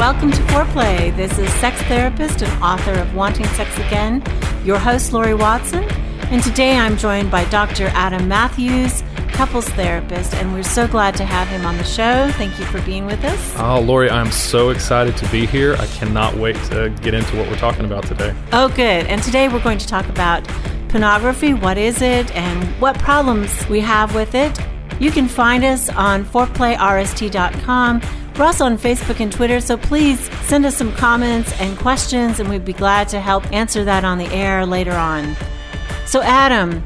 Welcome to Foreplay. This is sex therapist and author of Wanting Sex Again, your host, Lori Watson. And today I'm joined by Dr. Adam Matthews, couples therapist, and we're so glad to have him on the show. Thank you for being with us. Oh, Lori, I'm so excited to be here. I cannot wait to get into what we're talking about today. Oh, good. And today we're going to talk about pornography. What is it and what problems we have with it? You can find us on foreplayrst.com. We're also on Facebook and Twitter, so please send us some comments and questions, and we'd be glad to help answer that on the air later on. So, Adam,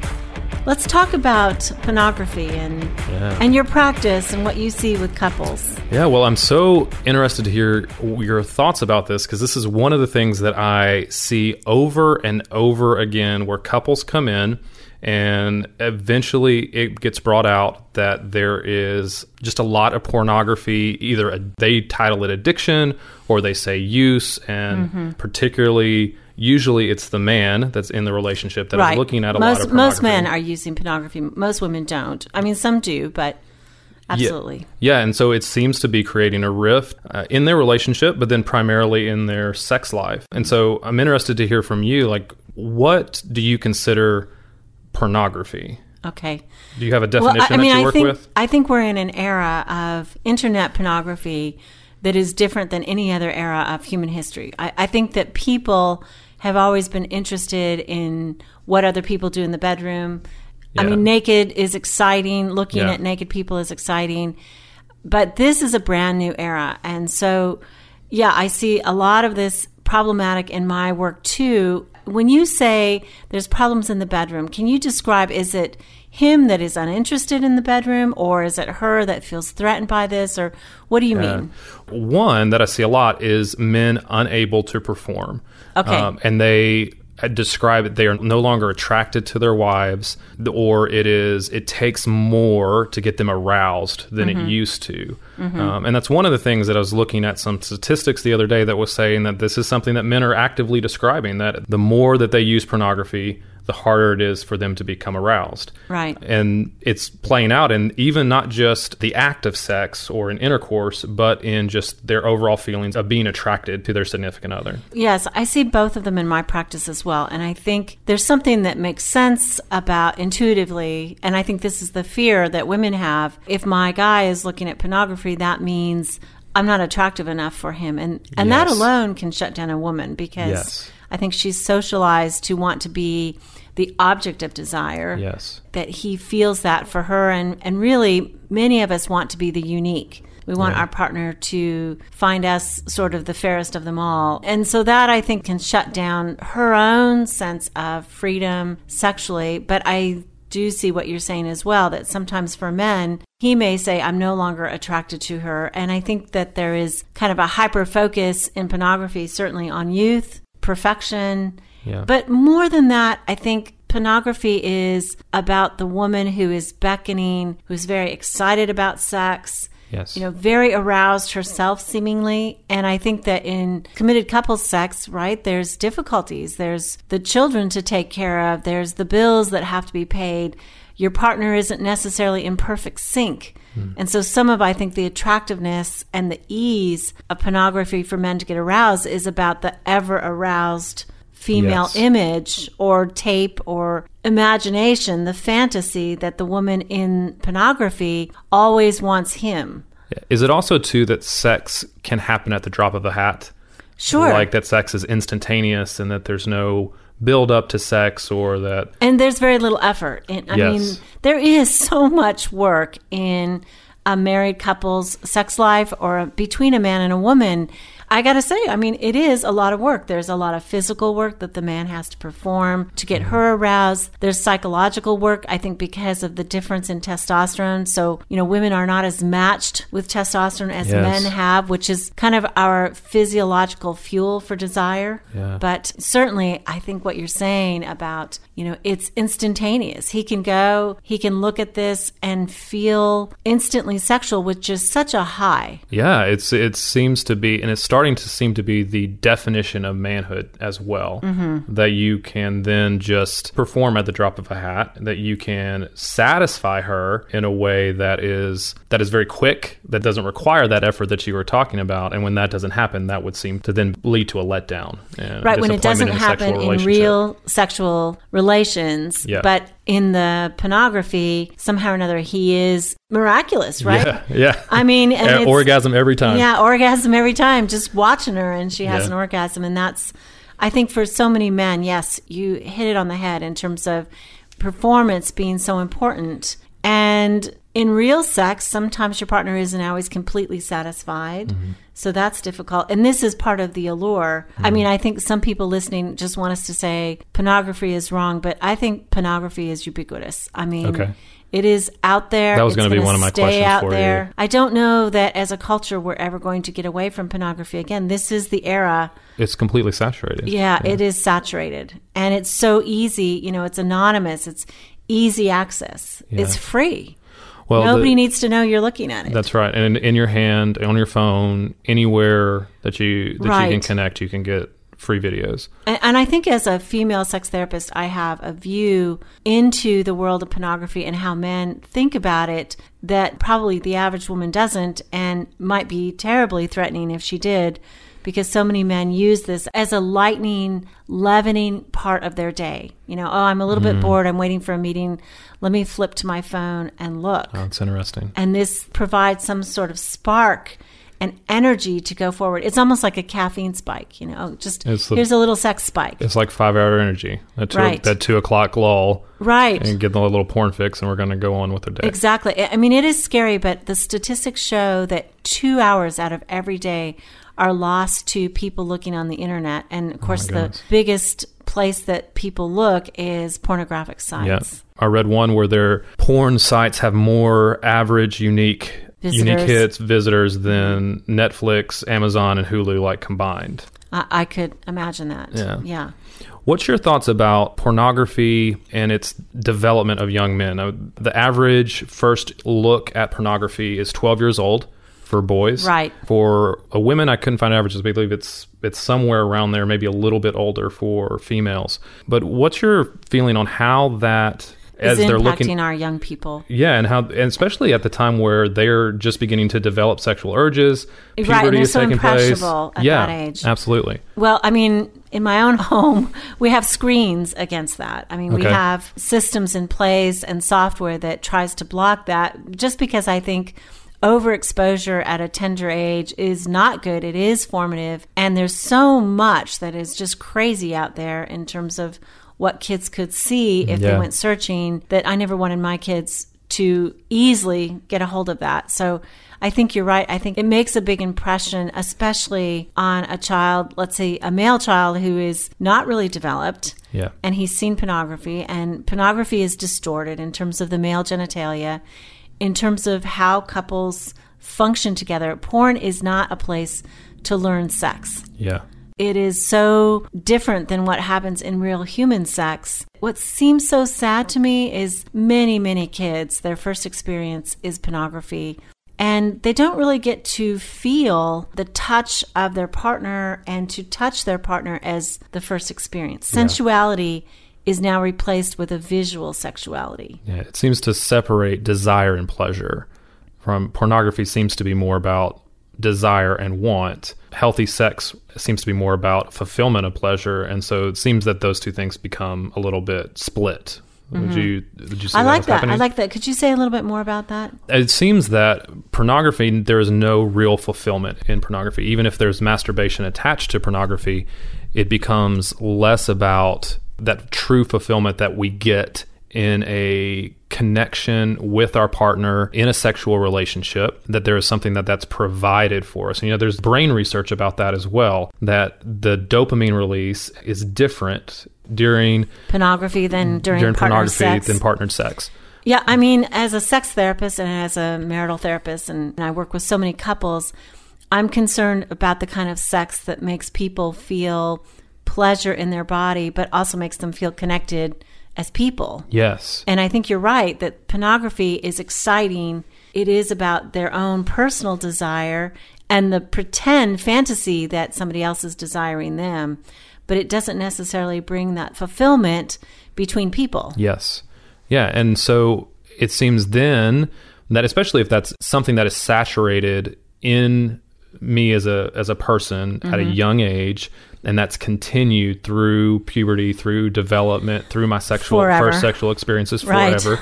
let's talk about pornography and Yeah. and your practice and what you see with couples. Yeah, well, I'm so interested to hear your thoughts about this because this is one of the things that I see over and over again where couples come in and eventually it gets brought out that there is just a lot of pornography. Either a, they title it addiction or they say use, and particularly. Usually, it's the man that's in the relationship that is looking at a most lot of most men are using pornography. Most women don't. I mean, some do, but absolutely. Yeah, and so it seems to be creating a rift uh, in their relationship, but then primarily in their sex life. And so I'm interested to hear from you. Like, what do you consider pornography? Okay. Do you have a definition I mean, that you I work think with? I think we're in an era of internet pornography that is different than any other era of human history. I, I think that people have always been interested in what other people do in the bedroom. I mean, naked is exciting. Looking Yeah. at naked people is exciting. But this is a brand new era. And so, yeah, I see a lot of this problematic in my work too. When you say there's problems in the bedroom, can you describe is it him that is uninterested in the bedroom or is it her that feels threatened by this or what do you mean? One that I see a lot is men unable to perform. Um, Okay. and they uh, describe it they are no longer attracted to their wives or it is it takes more to get them aroused than Mm-hmm. it used to um, and that's one of the things that i was looking at some statistics the other day that was saying that this is something that men are actively describing that the more that they use pornography the harder it is for them to become aroused Right. and it's playing out in even not just the act of sex or in intercourse, but in just their overall feelings of being attracted to their significant other. Yes, I see both of them in my practice as well. And I think there's something that makes sense about intuitively. And I think this is the fear that women have. If my guy is looking at pornography, that means I'm not attractive enough for him. And, and that alone can shut down a woman because Yes. I think she's socialized to want to be the object of desire Yes. that he feels that for her. And and really many of us want to be the unique. We want our partner to find us sort of the fairest of them all. And so that i think can shut down her own sense of freedom sexually. But i do see what you're saying as well that sometimes for men he may say i'm no longer attracted to her. And i think that there is kind of a hyper focus in pornography certainly on youth perfection Yeah. but more than that, I think pornography is about the woman who is beckoning, who's very excited about sex, Yes. You know, very aroused herself seemingly. And I think that in committed couples sex, right, there's difficulties. There's the children to take care of, there's the bills that have to be paid. Your partner isn't necessarily in perfect sync. Hmm. And so some of I think the attractiveness and the ease of pornography for men to get aroused is about the ever aroused female Yes. image or tape or imagination, the fantasy that the woman in pornography always wants him. Is it also too that sex can happen at the drop of a hat? Sure. Like that sex is instantaneous and that there's no build up to sex or that and there's very little effort. And I Yes. mean, there is so much work in a married couple's sex life or between a man and a woman. I got to say, I mean, it is a lot of work. There's a lot of physical work that the man has to perform to get mm-hmm. her aroused. There's psychological work, I think, because of the difference in testosterone. So, you know, women are not as matched with testosterone as Yes. men have, which is kind of our physiological fuel for desire. Yeah. But certainly, I think what you're saying about, you know, it's instantaneous. He can go, he can look at this and feel instantly sexual with just such a high. Yeah, it's it seems to be, and it's starting to seem to be the definition of manhood as well. Mm-hmm. That you can then just perform at the drop of a hat. That you can satisfy her in a way that is that is very quick. That doesn't require that effort that you were talking about. And when that doesn't happen, that would seem to then lead to a letdown. And Right, when it doesn't in happen in real sexual relations, Yeah. but in the pornography, somehow or another, he is miraculous, right? Yeah, yeah. I mean, and orgasm every time. Yeah, orgasm every time. Just watching her and she has Yeah. an orgasm. And that's, I think for so many men, yes, you hit it on the head in terms of performance being so important. And in real sex, sometimes your partner isn't always completely satisfied. Mm-hmm. So that's difficult. And this is part of the allure. I Mm-hmm. mean, I think some people listening just want us to say pornography is wrong, but I think pornography is ubiquitous. I mean, Okay. it is out there. That was It's gonna be one of my stay questions out for you. there. I don't know that as a culture we're ever going to get away from pornography again. This is the era. It's completely saturated. Yeah, it is saturated. And it's so easy. You know, it's anonymous, it's easy access, it's free. Well, the- Nobody needs to know you're looking at it. That's right. And in, in your hand, on your phone, anywhere that you that you can connect, you can get free videos. And, and I think as a female sex therapist, I have a view into the world of pornography and how men think about it that probably the average woman doesn't and might be terribly threatening if she did, because so many men use this as a lightning, leavening part of their day. You know, oh, I'm a little bit mm. bored. I'm waiting for a meeting. Let me flip to my phone and look. Oh, it's interesting. And this provides some sort of spark and energy to go forward. It's almost like a caffeine spike, you know, just the- here's a little sex spike. It's like five hour energy. That two, Right. that two o'clock lull Right. and get the little porn fix, and we're going to go on with the day. Exactly. I mean, it is scary, but the statistics show that two hours out of every day are lost to people looking on the internet. And of oh course, the biggest place that people look is pornographic Yeah. sites. I read one where their porn sites have more average unique unique hits visitors than Netflix, Amazon, and Hulu like combined. I, I could imagine that. Yeah. Yeah. What's your thoughts about pornography and its development of young men? The average first look at pornography is 12 years old for boys. Right. For a women, I couldn't find averages. but I believe it's it's somewhere around there, maybe a little bit older for females. But what's your feeling on how that as Is they're looking our young people. yeah, and how, and especially at the time where they're just beginning to develop sexual urges, Right, puberty and they're is so taking place. impressionable at yeah, that age. absolutely. Well, I mean, in my own home, we have screens against that. I mean, we have systems in place and software that tries to block that just because I think overexposure at a tender age is not good. It is formative. And there's so much that is just crazy out there in terms of what kids could see if they went searching that I never wanted my kids to easily get a hold of that. So I think you're right. I think it makes a big impression, especially on a child, let's say a male child who is not really developed. Yeah. And he's seen pornography, and pornography is distorted in terms of the male genitalia, in terms of how couples function together. Porn is not a place to learn sex. Yeah. It is so different than what happens in real human sex. What seems so sad to me is many, many kids, their first experience is pornography. and they don't really get to feel the touch of their partner and to touch their partner as the first experience. Sensuality is now replaced with a visual sexuality. Yeah, it seems to separate desire and pleasure. From pornography seems to be more about desire and want. Healthy sex seems to be more about fulfillment of pleasure, and so it seems that those two things become a little bit split. Would you? Would you see Mm-hmm. I that like that. happening? I like that. Could you say a little bit more about that? it seems that pornography there is no real fulfillment in pornography even if there's masturbation attached to pornography it becomes less about that true fulfillment that we get in a connection with our partner in a sexual relationship that there is something that that's provided for us and, you know there's brain research about that as well that the dopamine release is different during Pornography than during, during pornography sex. than partnered sex Yeah, I mean, as a sex therapist and as a marital therapist, and I work with so many couples, I'm concerned about the kind of sex that makes people feel pleasure in their body, but also makes them feel connected as people. yes And I think you're right that pornography is exciting. It is about their own personal desire and the pretend fantasy that somebody else is desiring them, but it doesn't necessarily bring that fulfillment between people. Yes. Yeah. And so it seems then that especially if that's something that is saturated in me as a as a person at a Mm-hmm. young age and that's continued through puberty, through development, through my sexual Forever. first sexual experiences Right. forever.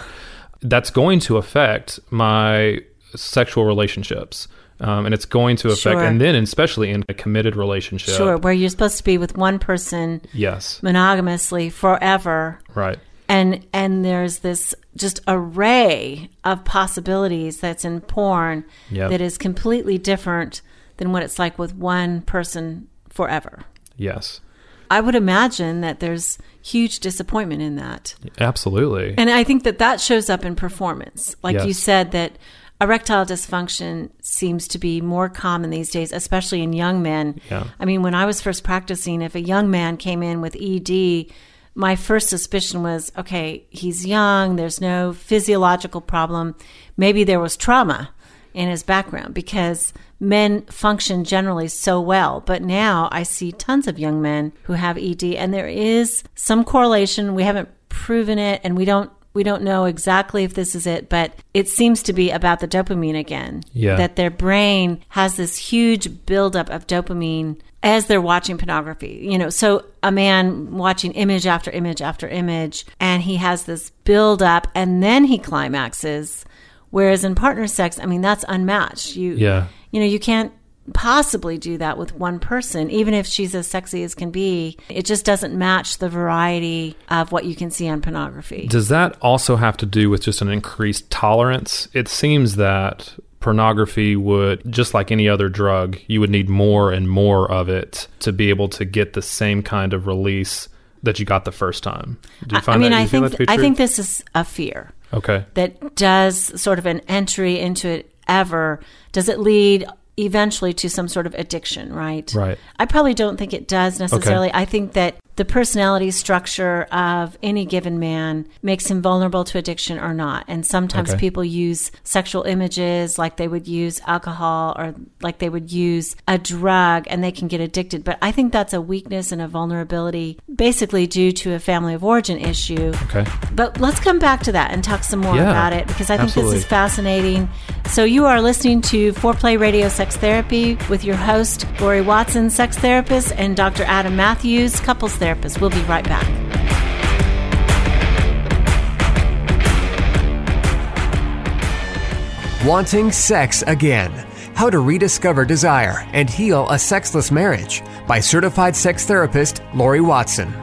That's going to affect my sexual relationships. Um, and it's going to affect, Sure. and then especially in a committed relationship. Sure, where you're supposed to be with one person Yes. monogamously forever. Right. And and there's this just array of possibilities that's in porn Yep. that is completely different than what it's like with one person forever. Yes. I would imagine that there's huge disappointment in that. Absolutely. And I think that that shows up in performance. Like you said, that erectile dysfunction seems to be more common these days, especially in young men. Yeah. I mean, when I was first practicing, if a young man came in with ED, my first suspicion was okay, he's young, there's no physiological problem. Maybe there was trauma in his background because men function generally so well. But now I see tons of young men who have ED, and there is some correlation. We haven't proven it, and we don't. We don't know exactly if this is it, but it seems to be about the dopamine again. Yeah. That their brain has this huge buildup of dopamine as they're watching pornography. You know, so a man watching image after image after image, and he has this buildup, and then he climaxes. Whereas in partner sex, I mean, that's unmatched. You, Yeah. You know, you can't possibly do that with one person, even if she's as sexy as can be. It just doesn't match the variety of what you can see on pornography. Does that also have to do with just an increased tolerance? It seems that pornography would, just like any other drug, you would need more and more of it to be able to get the same kind of release that you got the first time. Do you I mean, that? I think I think this is a fear. Okay. that does sort of an entry into it ever does it lead eventually to some sort of addiction right? Right. i probably don't think it does necessarily. I think that the personality structure of any given man makes him vulnerable to addiction or not and sometimes Okay. people use sexual images like they would use alcohol or like they would use a drug and they can get addicted but i think that's a weakness and a vulnerability basically due to a family of origin issue Okay. but let's come back to that and talk some more Yeah, about it because I think absolutely. this is fascinating. So, you are listening to Foreplay Radio Sex Therapy with your host, Lori Watson, sex therapist, and Dr. Adam Matthews, couples therapist. We'll be right back. Wanting Sex Again How to Rediscover Desire and Heal a Sexless Marriage by certified sex therapist Lori Watson.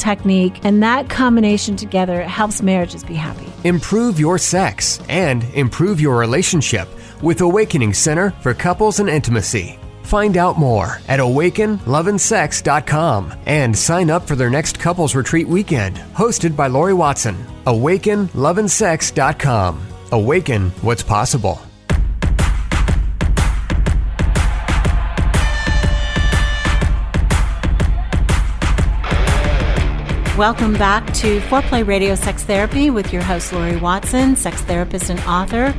technique, and that combination together helps marriages be happy. Improve your sex and improve your relationship with Awakening Center for Couples and Intimacy. Find out more at awakenloveandsex.com and sign up for their next couples retreat weekend, hosted by Lori Watson. Awakenloveandsex.com. Awaken what's possible. Welcome back to Foreplay Radio Sex Therapy with your host, Lori Watson, sex therapist and author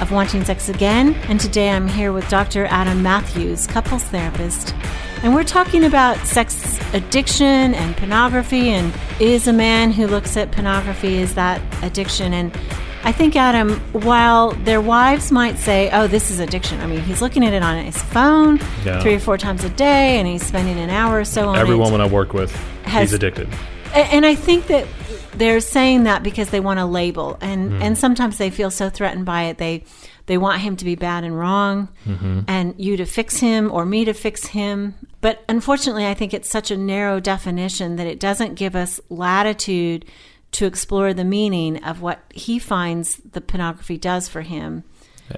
of Wanting Sex Again. And today I'm here with Dr. Adam Matthews, couples therapist. And we're talking about sex addiction and pornography. And is a man who looks at pornography, is that addiction? And I think, Adam, while their wives might say, oh, this is addiction, I mean, he's looking at it on his phone Yeah. three or four times a day and he's spending an hour or so on Every it. Every woman I work with, Has- he's addicted. And I think that they're saying that because they want a label, and mm-hmm. and sometimes they feel so threatened by it. They they want him to be bad and wrong, mm-hmm. and you to fix him or me to fix him. But unfortunately, I think it's such a narrow definition that it doesn't give us latitude to explore the meaning of what he finds the pornography does for him.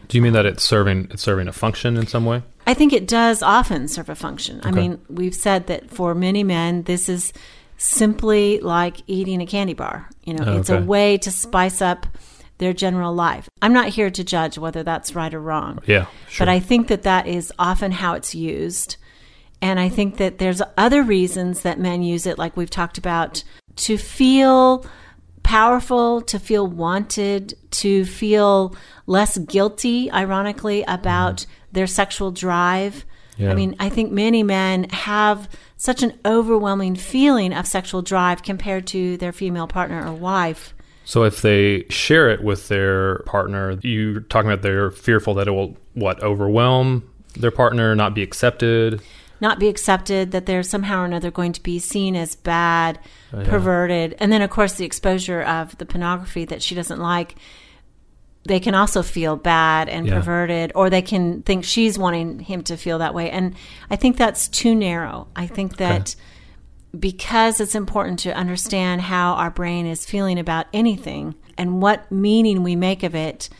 Do you mean that it's serving it's serving a function in some way? I think it does often serve a function. I mean, we've said that for many men, this is simply like eating a candy bar. You know, Oh, it's a way to spice up their general life. I'm not here to judge whether that's right or wrong. Yeah, sure. But I think that that is often how it's used. And I think that there's other reasons that men use it, like we've talked about, to feel powerful, to feel wanted, to feel less guilty, ironically, about mm-hmm. their sexual drive. Yeah. I mean, I think many men have such an overwhelming feeling of sexual drive compared to their female partner or wife. So if they share it with their partner, you're talking about they're fearful that it will what overwhelm their partner, not be accepted. not be accepted, that they're somehow or another going to be seen as bad, oh, perverted. And then, of course, the exposure of the pornography that she doesn't like, they can also feel bad and Yeah. perverted, or they can think she's wanting him to feel that way. And I think that's too narrow. I think that because it's important to understand how our brain is feeling about anything and what meaning we make of it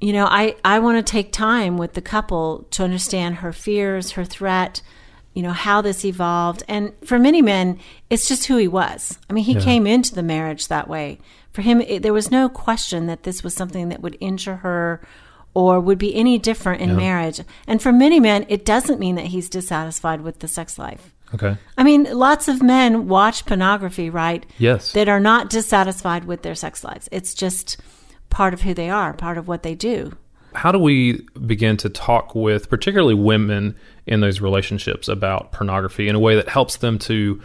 you know i i want to take time with the couple to understand her fears her threat you know how this evolved and for many men it's just who he was i mean he came into the marriage that way for him it, there was no question that this was something that would injure her or would be any different in marriage and for many men it doesn't mean that he's dissatisfied with the sex life Okay. I mean, lots of men watch pornography, right? Yes. That are not dissatisfied with their sex lives. It's just part of who they are, part of what they do. How do we begin to talk with particularly women in those relationships about pornography in a way that helps them to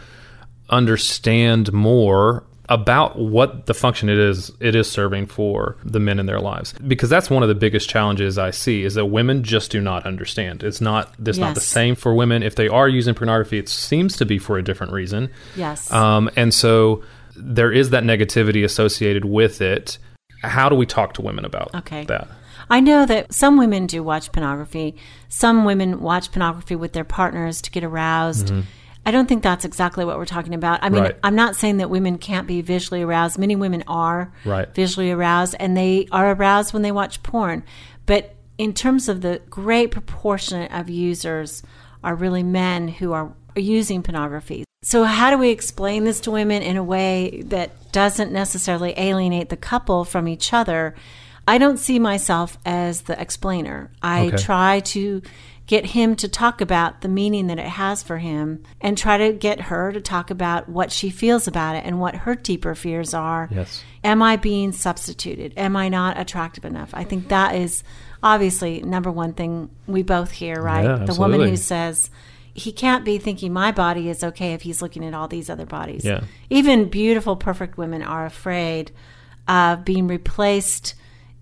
understand more about what the function it is it is serving for the men in their lives? Because that's one of the biggest challenges I see is that women just do not understand. It's not it's not the same for women. If they are using pornography it seems to be for a different reason. Yes. um, and so there is that negativity associated with it. How do we talk to women about Okay. that I know that some women do watch pornography. Some women watch pornography with their partners to get aroused. Mm-hmm. I don't think that's exactly what we're talking about. I mean, Right. I'm not saying that women can't be visually aroused. Many women are Right. visually aroused, and they are aroused when they watch porn. But in terms of the great proportion of users are really men who are using pornography. So how do we explain this to women in a way that doesn't necessarily alienate the couple from each other? I don't see myself as the explainer. I Okay. try to get him to talk about the meaning that it has for him and try to get her to talk about what she feels about it and what her deeper fears are. Yes. Am I being substituted? Am I not attractive enough? I think that is obviously number one thing we both hear, right? Yeah, the woman who says, he can't be thinking my body is okay if he's looking at all these other bodies. Yeah. Even beautiful, perfect women are afraid of being replaced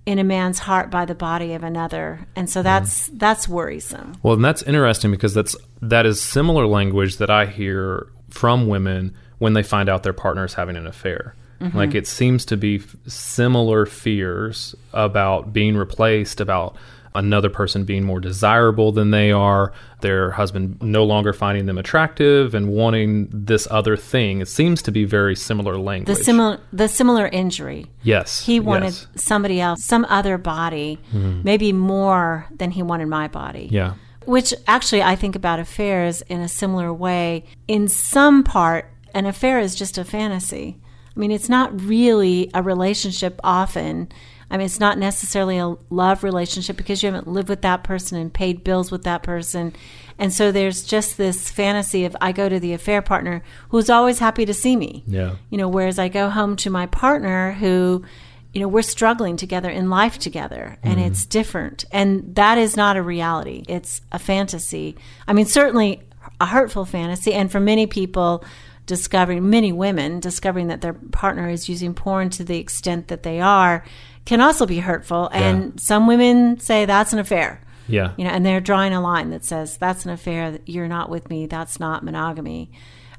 in a man's heart by the body of another, and so that's that's worrisome. Well, and that's interesting because that's that is similar language that I hear from women when they find out their partner is having an affair. Mm-hmm. Like it seems to be f- similar fears about being replaced, about another person being more desirable than they are, their husband no longer finding them attractive and wanting this other thing. It seems to be very similar language. The similar the similar injury. Yes. He wanted yes. somebody else, some other body, hmm. maybe more than he wanted my body. Yeah. Which actually I think about affairs in a similar way. In some part, an affair is just a fantasy. I mean, it's not really a relationship often. I mean, it's not necessarily a love relationship because you haven't lived with that person and paid bills with that person. And so there's just this fantasy of I go to the affair partner who's always happy to see me. Yeah. You know, whereas I go home to my partner who, you know, we're struggling together in life together and mm-hmm. it's different. And that is not a reality. It's a fantasy. I mean, certainly a hurtful fantasy. And for many people, discovering, many women discovering that their partner is using porn to the extent that they are can also be hurtful. And some women say that's an affair. Yeah. You know, and they're drawing a line that says that's an affair. You're not with me. That's not monogamy.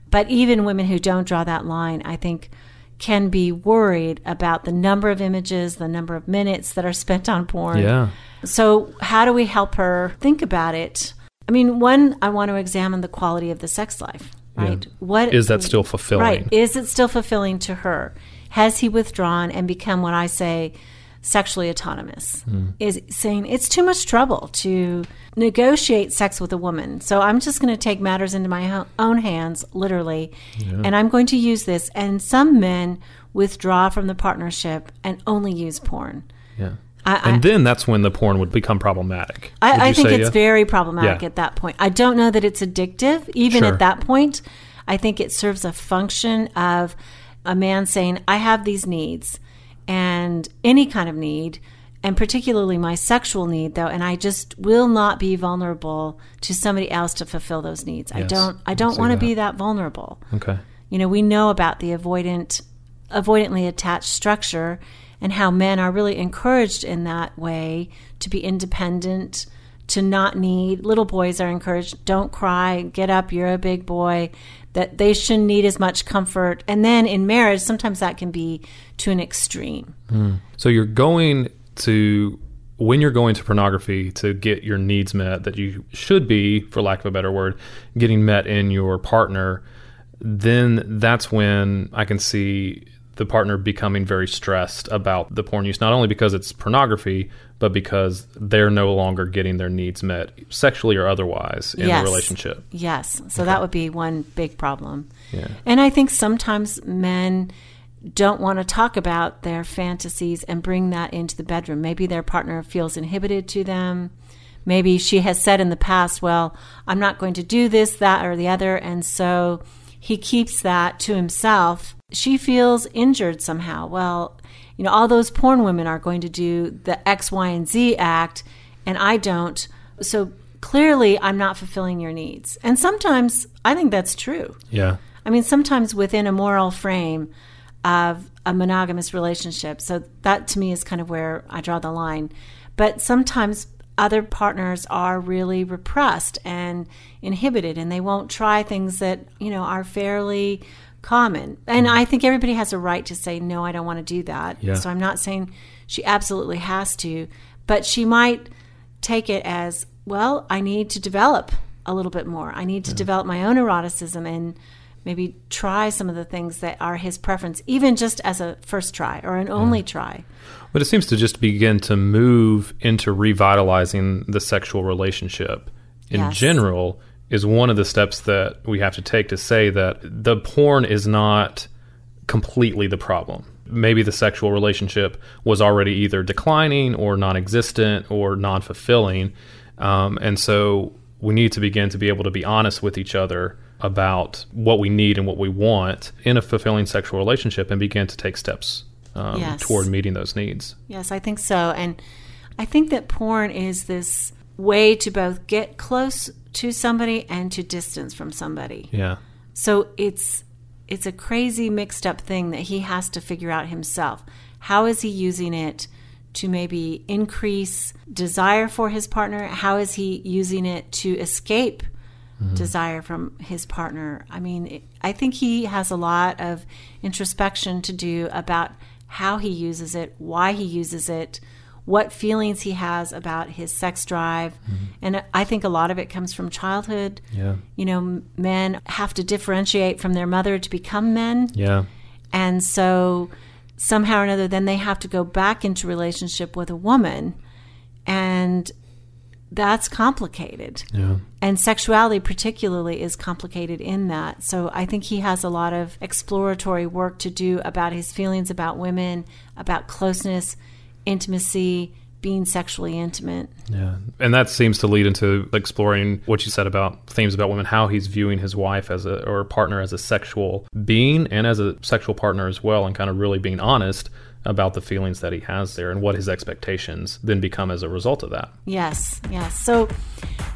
But even women who don't draw that line, I think, can be worried about the number of images, the number of minutes that are spent on porn. Yeah. So, how do we help her think about it? I mean, one, I want to examine the quality of the sex life. Right? What Is that still fulfilling? Right? Is it still fulfilling to her? Has he withdrawn and become what I say sexually autonomous? Hmm. Is saying it's too much trouble to negotiate sex with a woman. So I'm just going to take matters into my ho- own hands, literally, and I'm going to use this. And some men withdraw from the partnership and only use porn. Yeah. I- and then that's when the porn would become problematic. Would I, I think it's yeah? very problematic Yeah. at that point. I don't know that it's addictive, even Sure. at that point. I think it serves a function of a man saying, I have these needs and any kind of need, and particularly my sexual need, though, and I just will not be vulnerable to somebody else to fulfill those needs. I don't I I don't want to be that vulnerable. Okay. You know, we know about the avoidant, avoidantly attached structure and how men are really encouraged in that way to be independent, to not need. Little boys are encouraged, don't cry, get up, you're a big boy, that they shouldn't need as much comfort. And then in marriage, sometimes that can be to an extreme. Hmm. So you're going to when you're going to pornography to get your needs met that you should be, for lack of a better word, getting met in your partner, then that's when I can see the partner becoming very stressed about the porn use, not only because it's pornography, but because they're no longer getting their needs met, sexually or otherwise, in Yes. the relationship. Yes. So that would be one big problem. Yeah. And I think sometimes men don't want to talk about their fantasies and bring that into the bedroom. Maybe their partner feels inhibited to them. Maybe she has said in the past, well, I'm not going to do this, that, or the other. And so he keeps that to himself. She feels injured somehow. Well, you know, all those porn women are going to do the X, Y, and Z act, and I don't. So clearly, I'm not fulfilling your needs. And sometimes I think that's true. Yeah. I mean, sometimes within a moral frame of a monogamous relationship. So that to me is kind of where I draw the line. But sometimes other partners are really repressed and inhibited and they won't try things that, you know, are fairly common. And I think everybody has a right to say no, I don't want to do that. Yeah. So I'm not saying she absolutely has to, but she might take it as, well, I need to develop a little bit more. I need to develop my own eroticism and maybe try some of the things that are his preference, even just as a first try or an only try. But it seems to just begin to move into revitalizing the sexual relationship in Yes. general is one of the steps that we have to take to say that the porn is not completely the problem. Maybe the sexual relationship was already either declining or non existent or non fulfilling. Um, and so we need to begin to be able to be honest with each other about what we need and what we want in a fulfilling sexual relationship and begin to take steps um, Yes. toward meeting those needs. Yes, I think so. And I think that porn is this way to both get close to somebody and to distance from somebody. Yeah. So it's it's a crazy mixed up thing that he has to figure out himself. How is he using it to maybe increase desire for his partner? How is he using it to escape desire from his partner? I mean, I think he has a lot of introspection to do about how he uses it, why he uses it, what feelings he has about his sex drive. Mm-hmm. And I think a lot of it comes from childhood. Yeah. You know, men have to differentiate from their mother to become men. Yeah. And so somehow or another, then they have to go back into relationship with a woman. And that's complicated. Yeah. And sexuality, particularly, is complicated in that. So I think he has a lot of exploratory work to do about his feelings about women, about closeness, intimacy, being sexually intimate. Yeah. And that seems to lead into exploring what you said about themes about women, how he's viewing his wife as a or partner as a sexual being and as a sexual partner as well, and kind of really being honest about the feelings that he has there and what his expectations then become as a result of that. Yes, yes. So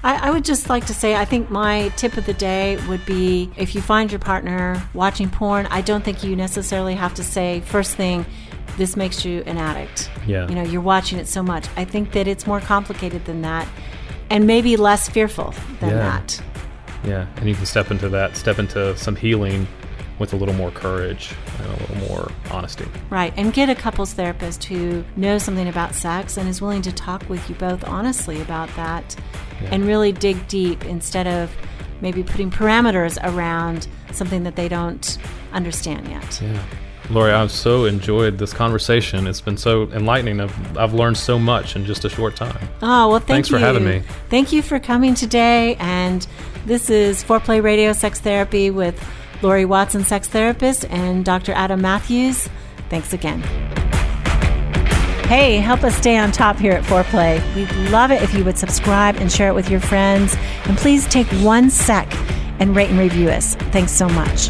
I, I, would just like to say I think my tip of the day would be if you find your partner watching porn, I don't think you necessarily have to say first thing, this makes you an addict. Yeah. You know, you're watching it so much. I think that it's more complicated than that and maybe less fearful than yeah. that. Yeah. And you can step into that, step into some healing with a little more courage and a little more honesty. Right. And get a couples therapist who knows something about sex and is willing to talk with you both honestly about that yeah. and really dig deep instead of maybe putting parameters around something that they don't understand yet. Yeah. Lori, I've so enjoyed this conversation. It's been so enlightening. I've, I've learned so much in just a short time. Oh, well, thank Thanks you. for having me. Thank you for coming today. And this is Foreplay Radio Sex Therapy with Lori Watson, sex therapist, and Dr. Adam Matthews. Thanks again. Hey, help us stay on top here at Foreplay. We'd love it if you would subscribe and share it with your friends. And please take one sec and rate and review us. Thanks so much.